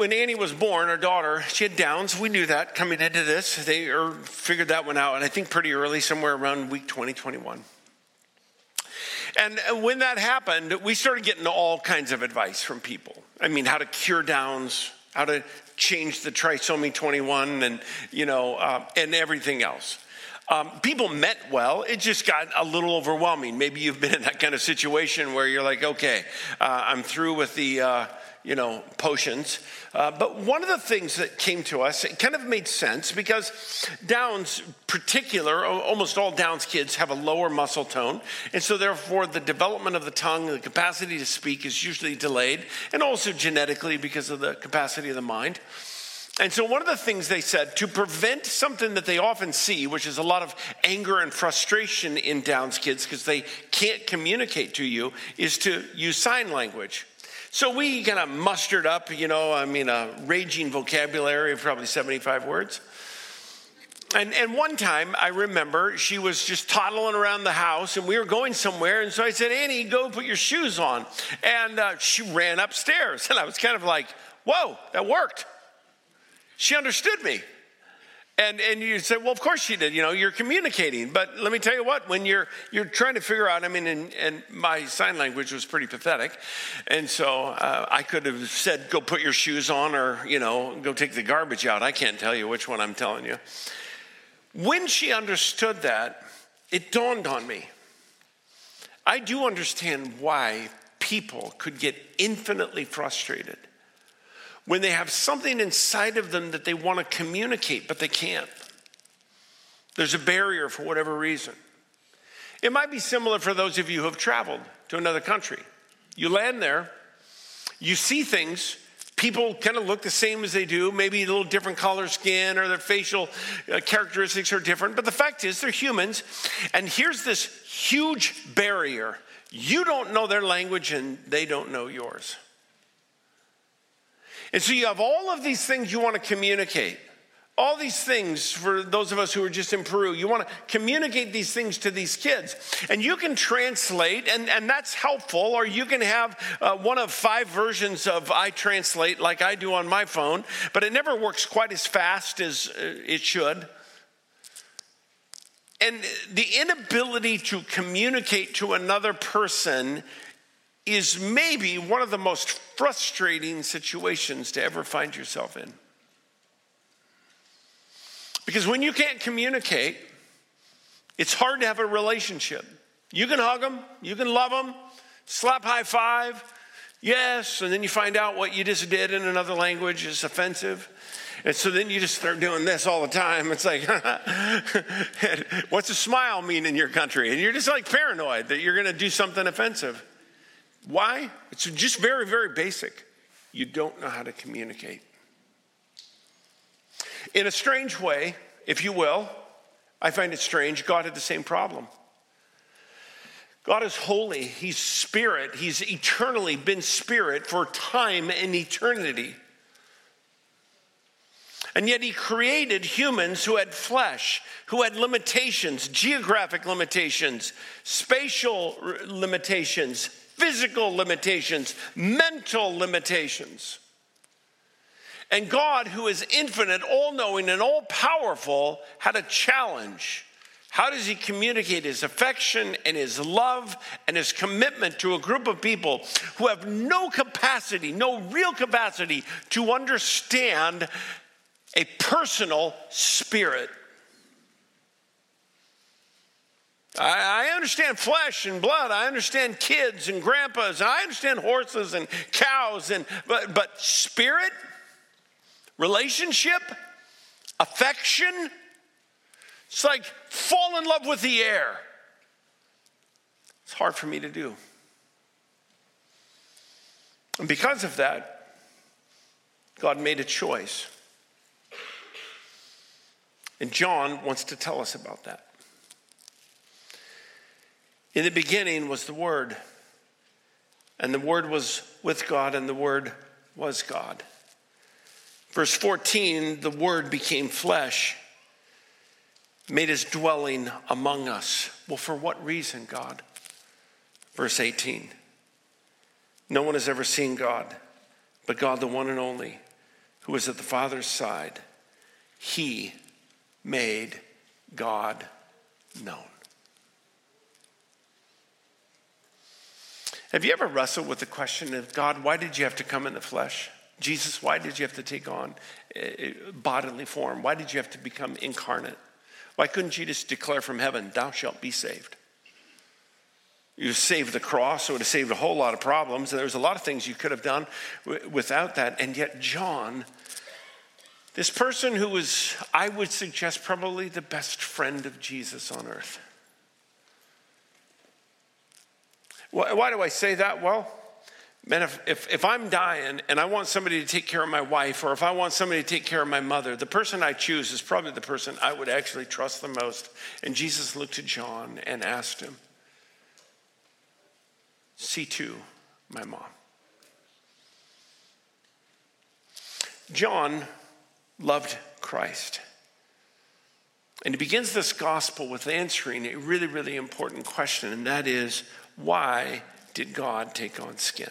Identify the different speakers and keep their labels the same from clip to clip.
Speaker 1: When Annie was born, our daughter, she had Downs. We knew that coming into this. They or figured that one out, and I think pretty early, somewhere around week 20, 21. And when that happened, we started getting all kinds of advice from people. I mean, how to cure Downs, how to change the trisomy 21, and you know, uh, and everything else. Um, people meant well. It just got a little overwhelming. Maybe you've been in that kind of situation where you're like, okay, uh, I'm through with the. Uh, you know, potions. Uh, but one of the things that came to us, it kind of made sense because Downs, particular, almost all Downs kids have a lower muscle tone. And so, therefore, the development of the tongue, and the capacity to speak is usually delayed, and also genetically because of the capacity of the mind. And so, one of the things they said to prevent something that they often see, which is a lot of anger and frustration in Downs kids because they can't communicate to you, is to use sign language. So we kind of mustered up, you know, I mean, a raging vocabulary of probably 75 words. And, and one time I remember she was just toddling around the house and we were going somewhere. And so I said, Annie, go put your shoes on. And uh, she ran upstairs. And I was kind of like, whoa, that worked. She understood me. And, and you say, well, of course she did. You know, you're communicating. But let me tell you what, when you're, you're trying to figure out, I mean, and, and my sign language was pretty pathetic. And so uh, I could have said, go put your shoes on or, you know, go take the garbage out. I can't tell you which one I'm telling you. When she understood that, it dawned on me. I do understand why people could get infinitely frustrated when they have something inside of them that they want to communicate, but they can't. There's a barrier for whatever reason. It might be similar for those of you who have traveled to another country. You land there, you see things, people kind of look the same as they do, maybe a little different color skin or their facial uh, characteristics are different, but the fact is they're humans. And here's this huge barrier you don't know their language and they don't know yours. And so you have all of these things you want to communicate. All these things for those of us who are just in Peru, you want to communicate these things to these kids. And you can translate, and, and that's helpful, or you can have uh, one of five versions of iTranslate like I do on my phone, but it never works quite as fast as uh, it should. And the inability to communicate to another person is maybe one of the most frustrating situations to ever find yourself in. Because when you can't communicate, it's hard to have a relationship. You can hug them, you can love them, slap high five, yes, and then you find out what you just did in another language is offensive. And so then you just start doing this all the time. It's like, what's a smile mean in your country? And you're just like paranoid that you're going to do something offensive. Why? It's just very, very basic. You don't know how to communicate. In a strange way, if you will, I find it strange, God had the same problem. God is holy, He's spirit, He's eternally been spirit for time and eternity. And yet he created humans who had flesh, who had limitations, geographic limitations, spatial limitations, physical limitations, mental limitations. And God, who is infinite, all knowing, and all powerful, had a challenge. How does he communicate his affection and his love and his commitment to a group of people who have no capacity, no real capacity to understand a personal spirit? I, I understand flesh and blood. I understand kids and grandpas. I understand horses and cows. And but but spirit, relationship, affection. It's like fall in love with the air. It's hard for me to do. And because of that, God made a choice. And John wants to tell us about that. In the beginning was the Word, and the Word was with God, and the Word was God. Verse 14 the Word became flesh, made his dwelling among us. Well, for what reason, God? Verse 18 No one has ever seen God, but God, the one and only, who was at the Father's side, he made God known. Have you ever wrestled with the question of God, why did you have to come in the flesh? Jesus, why did you have to take on eh, eh, bodily form? Why did you have to become incarnate? Why couldn't you just declare from heaven, Thou shalt be saved? You saved the cross, so it would have saved a whole lot of problems. And there was a lot of things you could have done w- without that. And yet, John, this person who was, I would suggest, probably the best friend of Jesus on earth. Why, do I say that? Well, man, if, if, if, I'm dying and I want somebody to take care of my wife, or if I want somebody to take care of my mother, the person I choose is probably the person I would actually trust the most. And Jesus looked at John and asked him, See to my mom. John loved Christ. And he begins this gospel with answering a really, really important question, and that is why did God take on skin?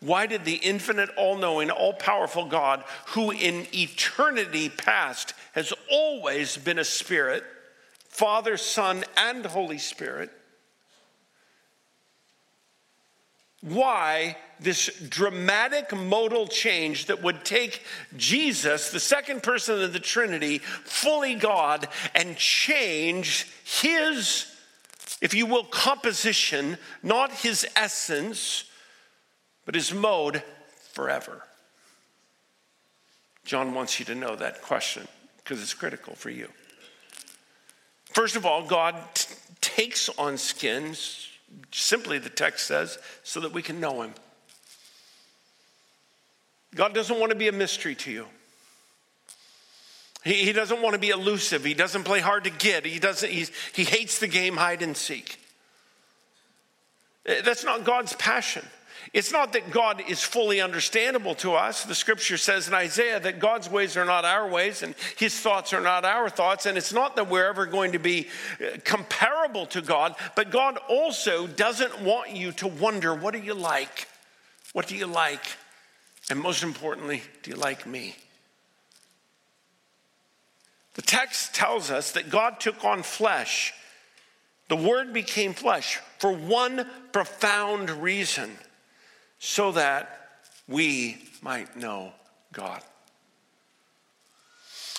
Speaker 1: Why did the infinite, all knowing, all powerful God, who in eternity past has always been a spirit, Father, Son, and Holy Spirit, why this dramatic modal change that would take Jesus, the second person of the Trinity, fully God, and change his, if you will, composition, not his essence, but his mode forever. John wants you to know that question because it's critical for you. First of all, God t- takes on skins Simply, the text says, so that we can know him. God doesn't want to be a mystery to you. He, he doesn't want to be elusive. He doesn't play hard to get. He, doesn't, he hates the game hide and seek. That's not God's passion. It's not that God is fully understandable to us. The scripture says in Isaiah that God's ways are not our ways and his thoughts are not our thoughts. And it's not that we're ever going to be uh, comparable to God, but God also doesn't want you to wonder what do you like? What do you like? And most importantly, do you like me? The text tells us that God took on flesh. The word became flesh for one profound reason so that we might know God.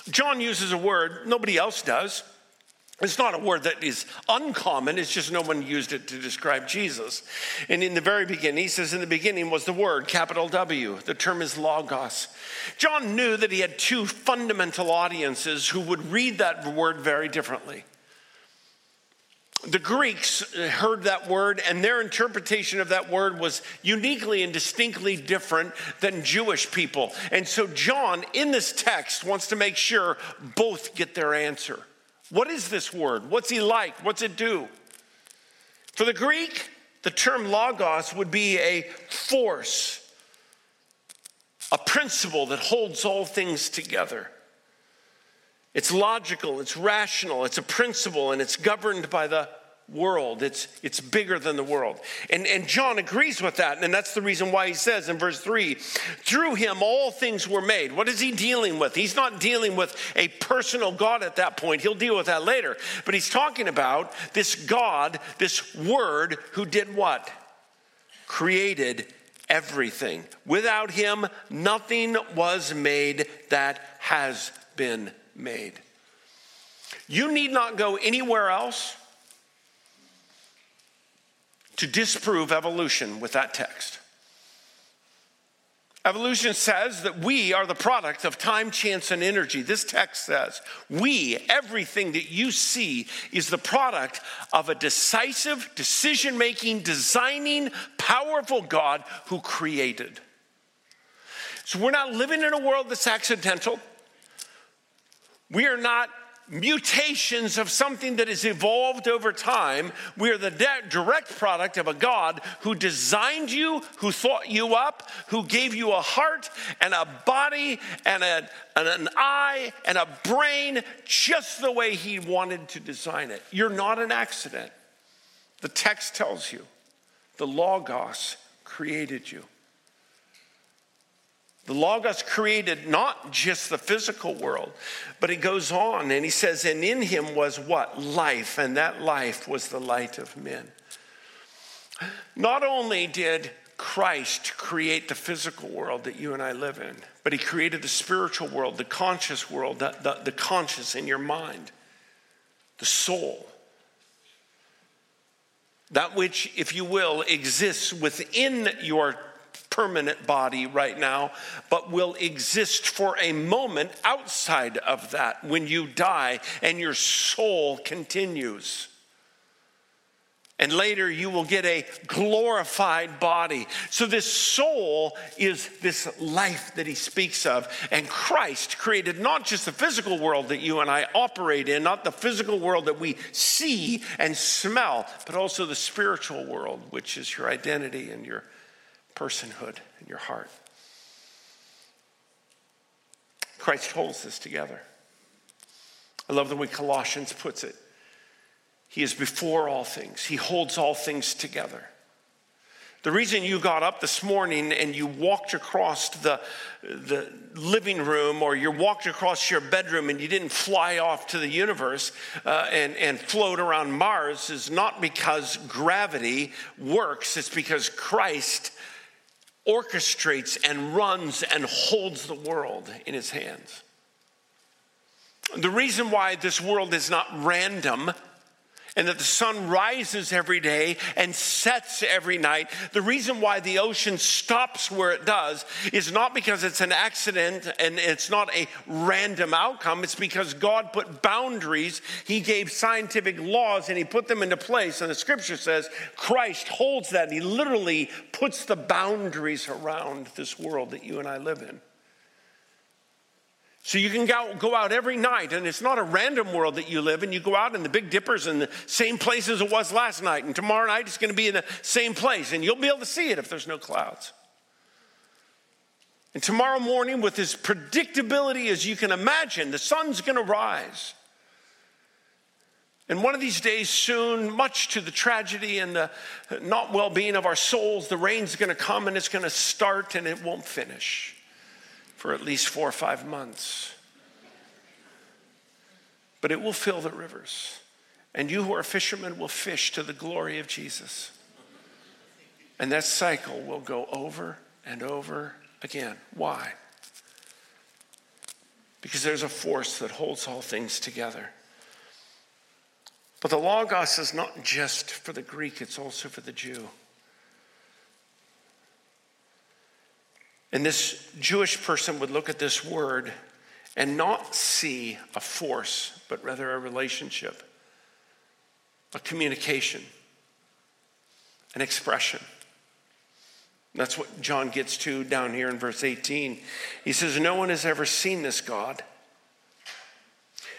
Speaker 1: John uses a word nobody else does. It's not a word that is uncommon, it's just no one used it to describe Jesus. And in the very beginning, he says, In the beginning was the word, capital W. The term is logos. John knew that he had two fundamental audiences who would read that word very differently the Greeks heard that word, and their interpretation of that word was uniquely and distinctly different than Jewish people. And so, John, in this text, wants to make sure both get their answer. What is this word? What's he like? What's it do? For the Greek, the term logos would be a force, a principle that holds all things together. It's logical, it's rational, it's a principle, and it's governed by the world. It's, it's bigger than the world. And, and John agrees with that. And that's the reason why he says in verse 3 through him all things were made. What is he dealing with? He's not dealing with a personal God at that point. He'll deal with that later. But he's talking about this God, this word, who did what? Created everything. Without him, nothing was made that has been made. You need not go anywhere else to disprove evolution with that text. Evolution says that we are the product of time, chance, and energy. This text says we, everything that you see, is the product of a decisive, decision making, designing, powerful God who created. So we're not living in a world that's accidental. We are not mutations of something that has evolved over time. We are the de- direct product of a God who designed you, who thought you up, who gave you a heart and a body and, a, and an eye and a brain just the way He wanted to design it. You're not an accident. The text tells you the Logos created you. The Logos created not just the physical world, but he goes on and he says, and in him was what? Life, and that life was the light of men. Not only did Christ create the physical world that you and I live in, but he created the spiritual world, the conscious world, the, the, the conscious in your mind, the soul. That which, if you will, exists within your permanent body right now, but will exist for a moment outside of that when you die and your soul continues. And later you will get a glorified body. So, this soul is this life that he speaks of. And Christ created not just the physical world that you and I operate in, not the physical world that we see and smell, but also the spiritual world, which is your identity and your personhood in your heart. Christ holds this together. I love the way Colossians puts it. He is before all things, He holds all things together. The reason you got up this morning and you walked across the, the living room or you walked across your bedroom and you didn't fly off to the universe uh, and, and float around Mars is not because gravity works, it's because Christ orchestrates and runs and holds the world in his hands. The reason why this world is not random and that the sun rises every day and sets every night. The reason why the ocean stops where it does is not because it's an accident and it's not a random outcome. It's because God put boundaries, He gave scientific laws, and He put them into place. And the scripture says Christ holds that. He literally puts the boundaries around this world that you and I live in. So you can go, out every night, and it's not a random world that you live in. You go out, and the Big Dipper's in the same place as it was last night, and tomorrow night it's going to be in the same place, and you'll be able to see it if there's no clouds. And tomorrow morning, with as predictability as you can imagine, the sun's going to rise. And one of these days soon, much to the tragedy and the not well being of our souls, the rain's going to come and it's going to start and it won't finish for at least four or five months. But it will fill the rivers. And you who are fishermen will fish to the glory of Jesus. And that cycle will go over and over again. Why? Because there's a force that holds all things together. But the Logos is not just for the Greek, it's also for the Jew. And this Jewish person would look at this word and not see a force, but rather a relationship, a communication, an expression. That's what John gets to down here in verse 18. He says, No one has ever seen this God.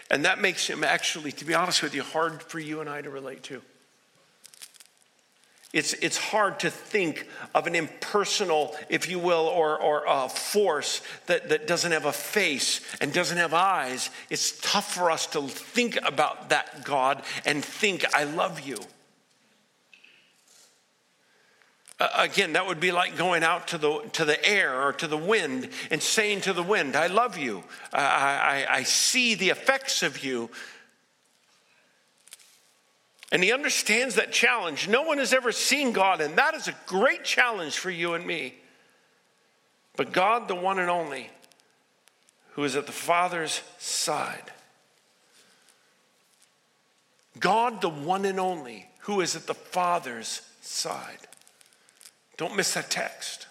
Speaker 1: And that makes him actually, to be honest with you, hard for you and I to relate to. It's, it's hard to think of an impersonal, if you will, or, or a force that, that doesn't have a face and doesn't have eyes. It's tough for us to think about that God and think, I love you. Uh, again, that would be like going out to the, to the air or to the wind and saying to the wind, I love you. I, I, I see the effects of you. And he understands that challenge. No one has ever seen God, and that is a great challenge for you and me. But God, the one and only, who is at the Father's side. God, the one and only, who is at the Father's side. Don't miss that text.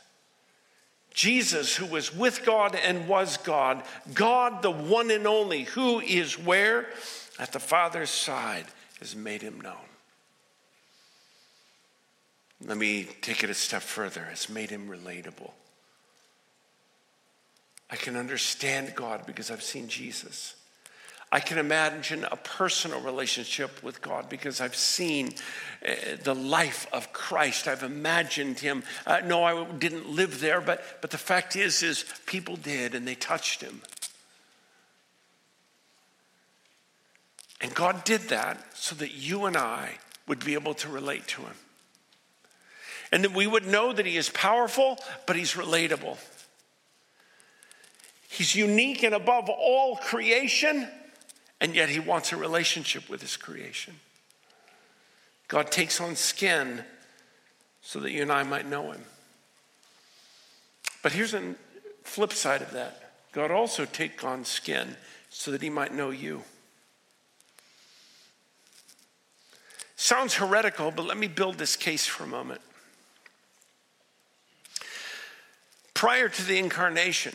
Speaker 1: Jesus, who was with God and was God, God, the one and only, who is where? At the Father's side has made him known. Let me take it a step further. Has made him relatable. I can understand God because I've seen Jesus. I can imagine a personal relationship with God because I've seen uh, the life of Christ. I've imagined him. Uh, no, I didn't live there, but, but the fact is, is people did and they touched him. And God did that so that you and I would be able to relate to Him. And that we would know that He is powerful, but He's relatable. He's unique and above all creation, and yet he wants a relationship with his creation. God takes on skin so that you and I might know him. But here's a flip side of that God also takes on skin so that he might know you. Sounds heretical, but let me build this case for a moment. Prior to the incarnation,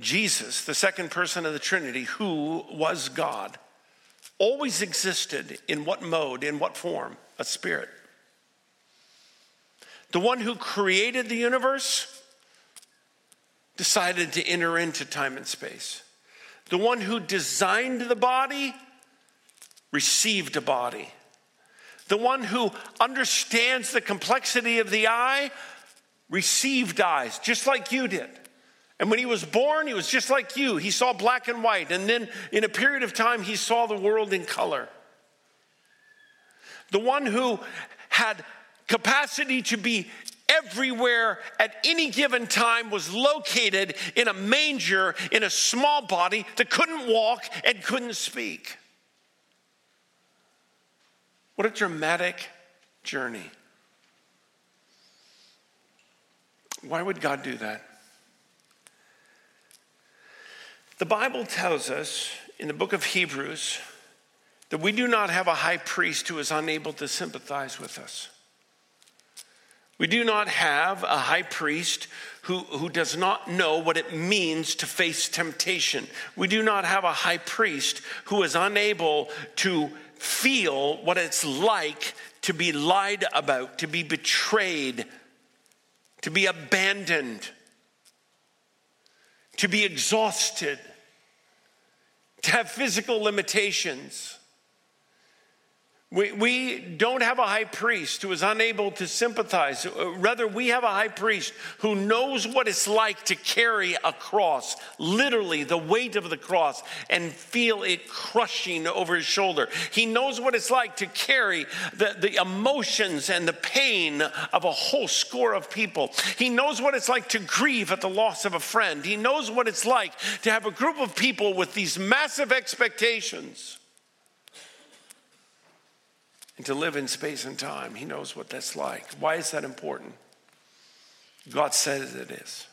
Speaker 1: Jesus, the second person of the Trinity, who was God, always existed in what mode, in what form? A spirit. The one who created the universe decided to enter into time and space. The one who designed the body received a body. The one who understands the complexity of the eye received eyes, just like you did. And when he was born, he was just like you. He saw black and white. And then in a period of time, he saw the world in color. The one who had capacity to be everywhere at any given time was located in a manger in a small body that couldn't walk and couldn't speak. What a dramatic journey. Why would God do that? The Bible tells us in the book of Hebrews that we do not have a high priest who is unable to sympathize with us. We do not have a high priest who, who does not know what it means to face temptation. We do not have a high priest who is unable to feel what it's like to be lied about, to be betrayed, to be abandoned, to be exhausted, to have physical limitations. We, we don't have a high priest who is unable to sympathize. Uh, rather, we have a high priest who knows what it's like to carry a cross, literally the weight of the cross, and feel it crushing over his shoulder. He knows what it's like to carry the, the emotions and the pain of a whole score of people. He knows what it's like to grieve at the loss of a friend. He knows what it's like to have a group of people with these massive expectations and to live in space and time. He knows what that's like. Why is that important? God says it is.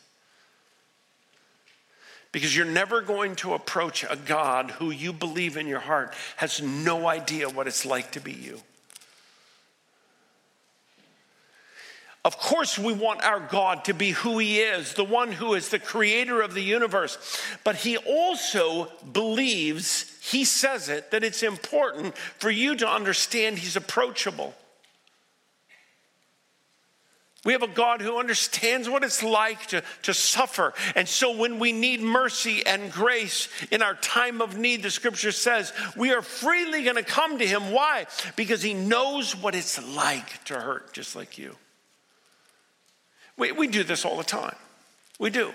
Speaker 1: Because you're never going to approach a God who you believe in your heart has no idea what it's like to be you. Of course, we want our God to be who He is, the one who is the creator of the universe. But He also believes, He says it, that it's important for you to understand He's approachable. We have a God who understands what it's like to, to suffer. And so, when we need mercy and grace in our time of need, the scripture says we are freely going to come to Him. Why? Because He knows what it's like to hurt, just like you. We, we do this all the time. We do.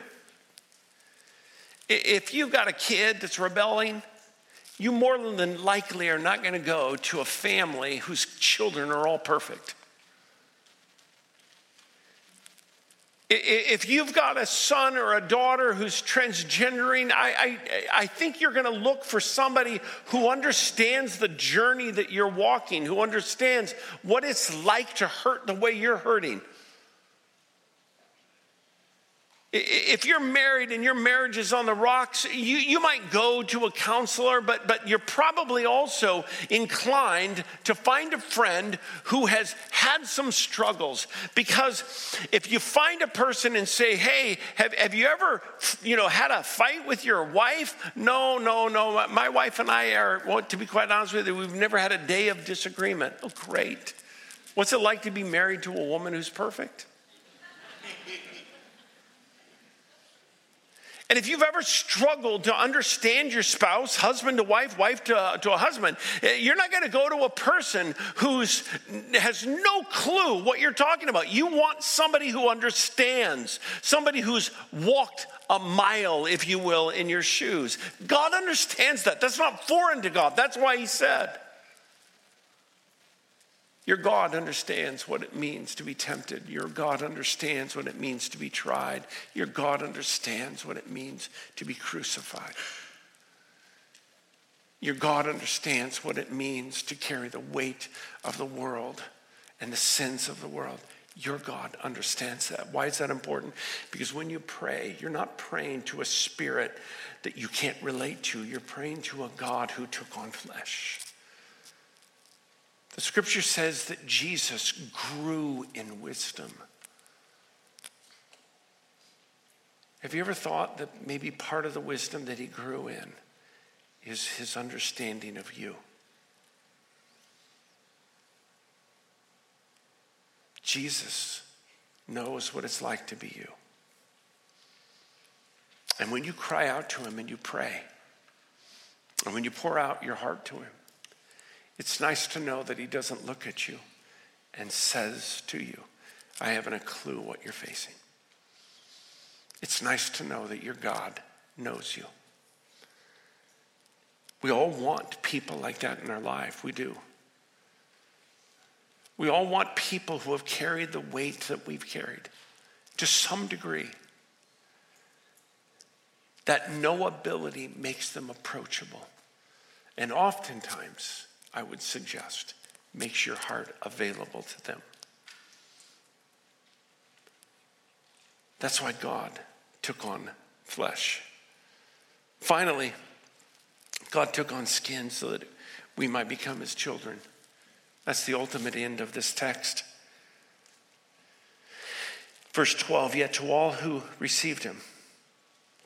Speaker 1: If you've got a kid that's rebelling, you more than likely are not going to go to a family whose children are all perfect. If you've got a son or a daughter who's transgendering, I, I, I think you're going to look for somebody who understands the journey that you're walking, who understands what it's like to hurt the way you're hurting. If you're married and your marriage is on the rocks, you, you might go to a counselor, but, but you're probably also inclined to find a friend who has had some struggles. Because if you find a person and say, hey, have, have you ever you know, had a fight with your wife? No, no, no. My wife and I are, well, to be quite honest with you, we've never had a day of disagreement. Oh, great. What's it like to be married to a woman who's perfect? And if you've ever struggled to understand your spouse, husband to wife, wife to, to a husband, eh, you're not going to go to a person who has no clue what you're talking about. You want somebody who understands, somebody who's walked a mile, if you will, in your shoes. God understands that. That's not foreign to God. That's why He said, Your God understands what it means to be tempted. Your God understands what it means to be tried. Your God understands what it means to be crucified. Your God understands what it means to carry the weight of the world and the sins of the world. Your God understands that. Why is that important? Because when you pray, you're not praying to a spirit that you can't relate to, you're praying to a God who took on flesh. The scripture says that Jesus grew in wisdom. Have you ever thought that maybe part of the wisdom that he grew in is his understanding of you? Jesus knows what it's like to be you. And when you cry out to him and you pray, and when you pour out your heart to him, it's nice to know that he doesn't look at you and says to you, I haven't a clue what you're facing. It's nice to know that your God knows you. We all want people like that in our life. We do. We all want people who have carried the weight that we've carried to some degree. That knowability makes them approachable. And oftentimes, I would suggest, makes your heart available to them. That's why God took on flesh. Finally, God took on skin so that we might become his children. That's the ultimate end of this text. Verse 12 Yet to all who received him,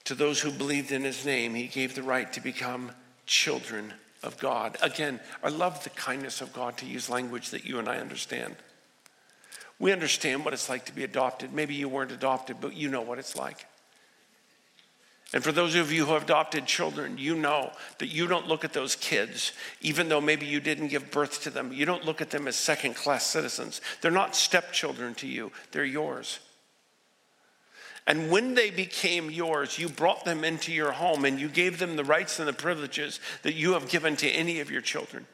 Speaker 1: to those who believed in his name, he gave the right to become children of God. Again, I love the kindness of God to use language that you and I understand. We understand what it's like to be adopted. Maybe you weren't adopted, but you know what it's like. And for those of you who have adopted children, you know that you don't look at those kids, even though maybe you didn't give birth to them, you don't look at them as second class citizens. They're not stepchildren to you, they're yours. And when they became yours, you brought them into your home and you gave them the rights and the privileges that you have given to any of your children.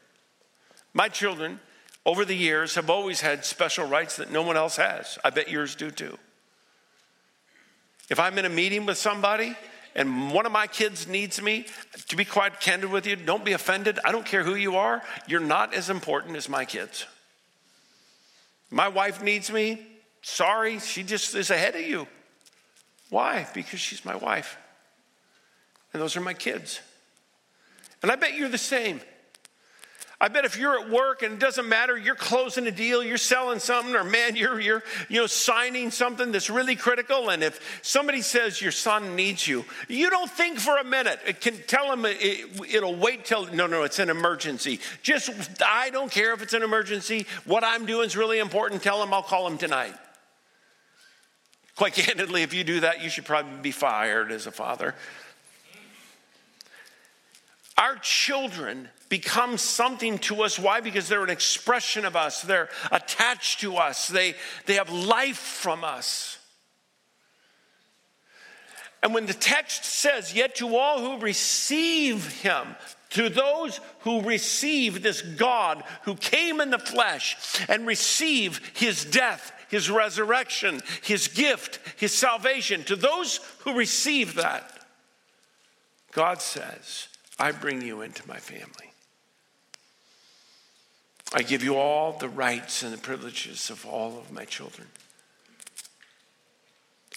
Speaker 1: My children, over the years, have always had special rights that no one else has. I bet yours do too. If I'm in a meeting with somebody and one of my kids needs me, to be quite candid with you, don't be offended. I don't care who you are, you're not as important as my kids. My wife needs me. Sorry, she just is ahead of you. Why? Because she's my wife. And those are my kids. And I bet you're the same. I bet if you're at work and it doesn't matter, you're closing a deal, you're selling something, or man, you're you're you know signing something that's really critical. And if somebody says your son needs you, you don't think for a minute. It can tell him it, will wait till no, no, it's an emergency. Just I don't care if it's an emergency. What I'm doing is really important. Tell him I'll call him tonight. Quite candidly, if you do that, you should probably be fired as a father. Our children become something to us. Why? Because they're an expression of us, they're attached to us, they, they have life from us. And when the text says, Yet to all who receive him, to those who receive this God who came in the flesh and receive his death, his resurrection, his gift, his salvation, to those who receive that, God says, I bring you into my family. I give you all the rights and the privileges of all of my children.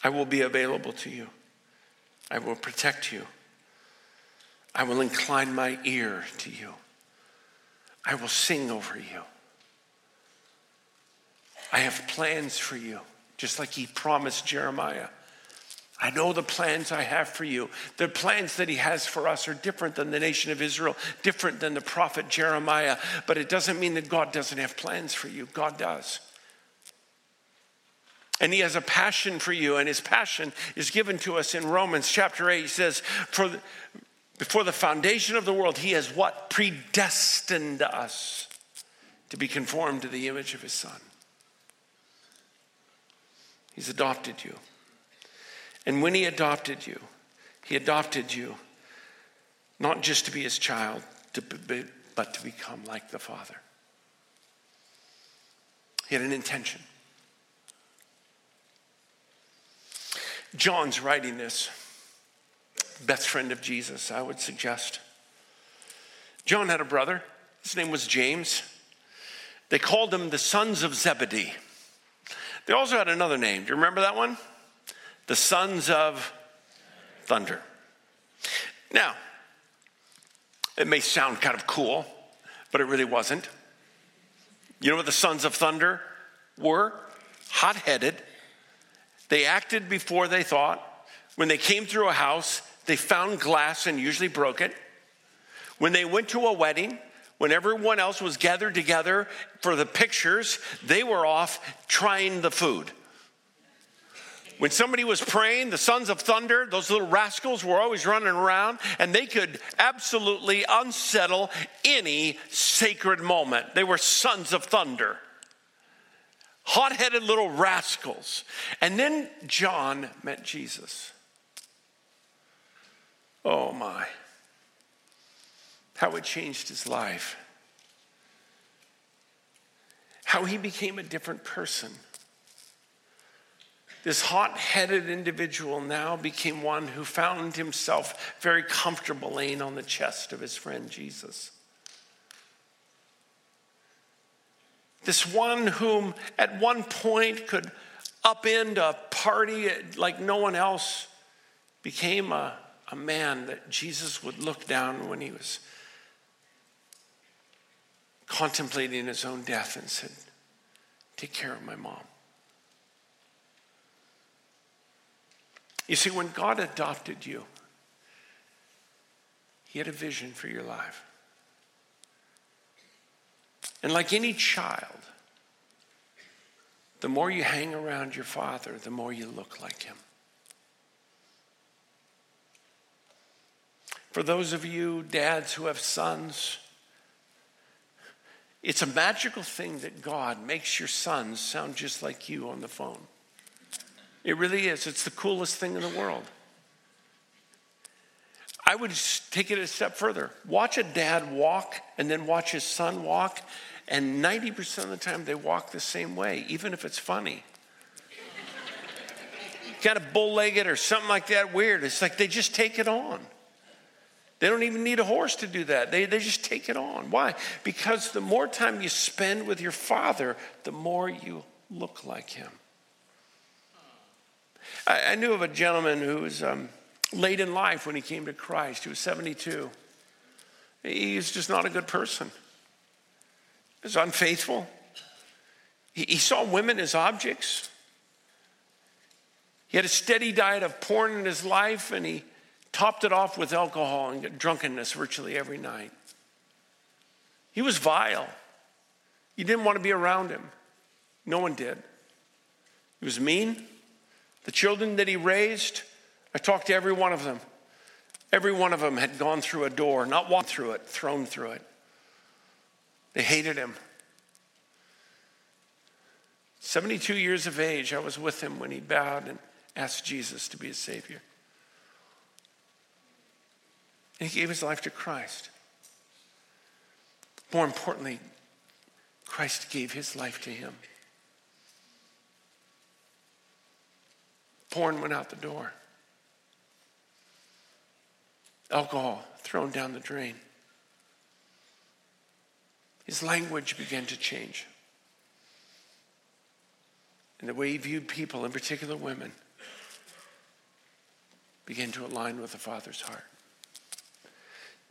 Speaker 1: I will be available to you. I will protect you. I will incline my ear to you. I will sing over you. I have plans for you, just like he promised Jeremiah. I know the plans I have for you. The plans that he has for us are different than the nation of Israel, different than the prophet Jeremiah, but it doesn't mean that God doesn't have plans for you. God does. And he has a passion for you, and his passion is given to us in Romans chapter 8. He says, For before the foundation of the world, he has what? Predestined us to be conformed to the image of his son. He's adopted you. And when He adopted you, He adopted you not just to be His child, but to become like the Father. He had an intention. John's writing this, best friend of Jesus, I would suggest. John had a brother. His name was James. They called him the sons of Zebedee. They also had another name. Do you remember that one? The sons of thunder. Now, it may sound kind of cool, but it really wasn't. You know what the sons of thunder were? Hot headed. They acted before they thought. When they came through a house, they found glass and usually broke it. When they went to a wedding, when everyone else was gathered together for the pictures, they were off trying the food. When somebody was praying, the sons of thunder, those little rascals were always running around and they could absolutely unsettle any sacred moment. They were sons of thunder. Hot headed little rascals. And then John met Jesus. Oh my. How it changed his life. How he became a different person. This hot headed individual now became one who found himself very comfortable laying on the chest of his friend Jesus. This one whom at one point could upend a party like no one else became a, a man that Jesus would look down when he was contemplating his own death and said, Take care of my mom. You see, when God adopted you, He had a vision for your life. And like any child, the more you hang around your father, the more you look like him. For those of you dads who have sons, it's a magical thing that God makes your sons sound just like you on the phone. It really is. It's the coolest thing in the world. I would take it a step further. Watch a dad walk and then watch his son walk, and 90% of the time they walk the same way, even if it's funny. kind of bull legged or something like that, weird. It's like they just take it on. They don't even need a horse to do that. They, they just take it on. Why? Because the more time you spend with your father, the more you look like him. I, I knew of a gentleman who was um, late in life when he came to Christ. He was 72. He was just not a good person. He was unfaithful. He, he saw women as objects. He had a steady diet of porn in his life, and he topped it off with alcohol and drunkenness virtually every night. He was vile. You didn't want to be around him. No one did. He was mean. The children that he raised, I talked to every one of them. Every one of them had gone through a door, not walked through it, thrown through it. They hated him. 72 years of age, I was with him when he bowed and asked Jesus to be his Savior. And he gave his life to Christ. More importantly, Christ gave his life to him. Porn went out the door. Alcohol thrown down the drain. His language began to change. And the way he viewed people, in particular women, began to align with the Father's heart.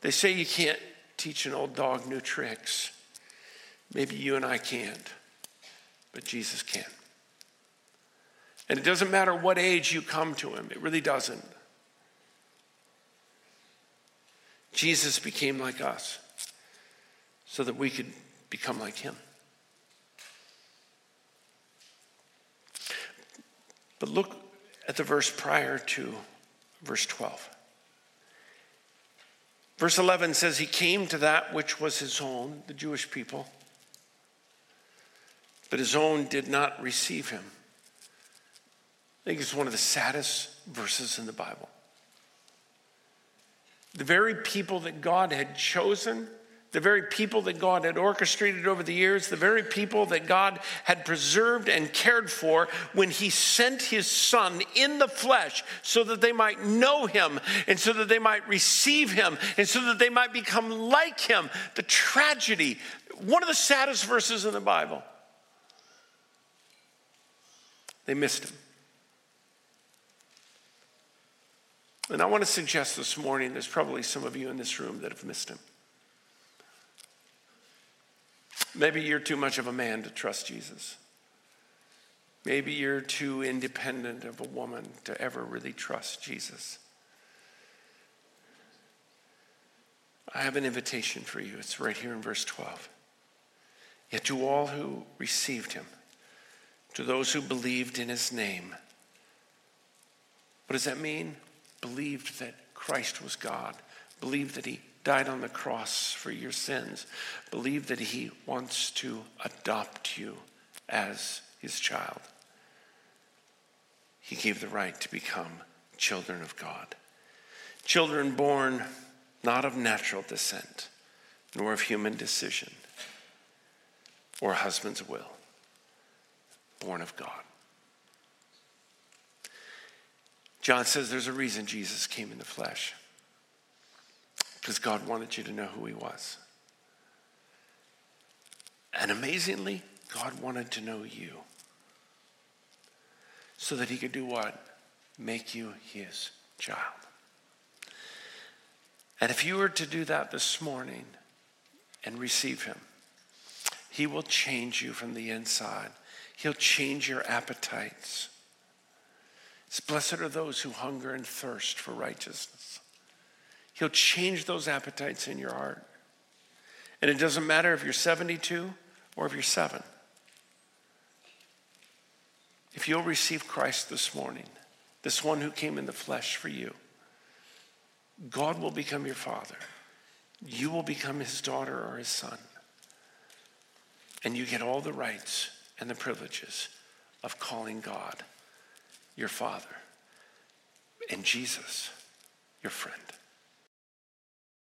Speaker 1: They say you can't teach an old dog new tricks. Maybe you and I can't, but Jesus can. And it doesn't matter what age you come to him, it really doesn't. Jesus became like us so that we could become like him. But look at the verse prior to verse 12. Verse 11 says, He came to that which was his own, the Jewish people, but his own did not receive him. I think it's one of the saddest verses in the Bible. The very people that God had chosen, the very people that God had orchestrated over the years, the very people that God had preserved and cared for when He sent His Son in the flesh so that they might know Him and so that they might receive Him and so that they might become like Him. The tragedy, one of the saddest verses in the Bible. They missed Him. And I want to suggest this morning there's probably some of you in this room that have missed Him. Maybe you're too much of a man to trust Jesus. Maybe you're too independent of a woman to ever really trust Jesus. I have an invitation for you. It's right here in verse 12. Yet to all who received him, to those who believed in his name, what does that mean? Believed that Christ was God, believed that he died on the cross for your sins. Believe that He wants to adopt you as His child. He gave the right to become children of God. Children born not of natural descent, nor of human decision or husband's will, born of God. John says there's a reason Jesus came in the flesh because God wanted you to know who He was. And amazingly, God wanted to know you so that He could do what? Make you His child. And if you were to do that this morning and receive Him, He will change you from the inside. He'll change your appetites. It's blessed are those who hunger and thirst for righteousness He'll change those appetites in your heart. And it doesn't matter if you're 72 or if you're seven. If you'll receive Christ this morning, this one who came in the flesh for you, God will become your father. You will become his daughter or his son. And you get all the rights and the privileges of calling God your father and Jesus your friend.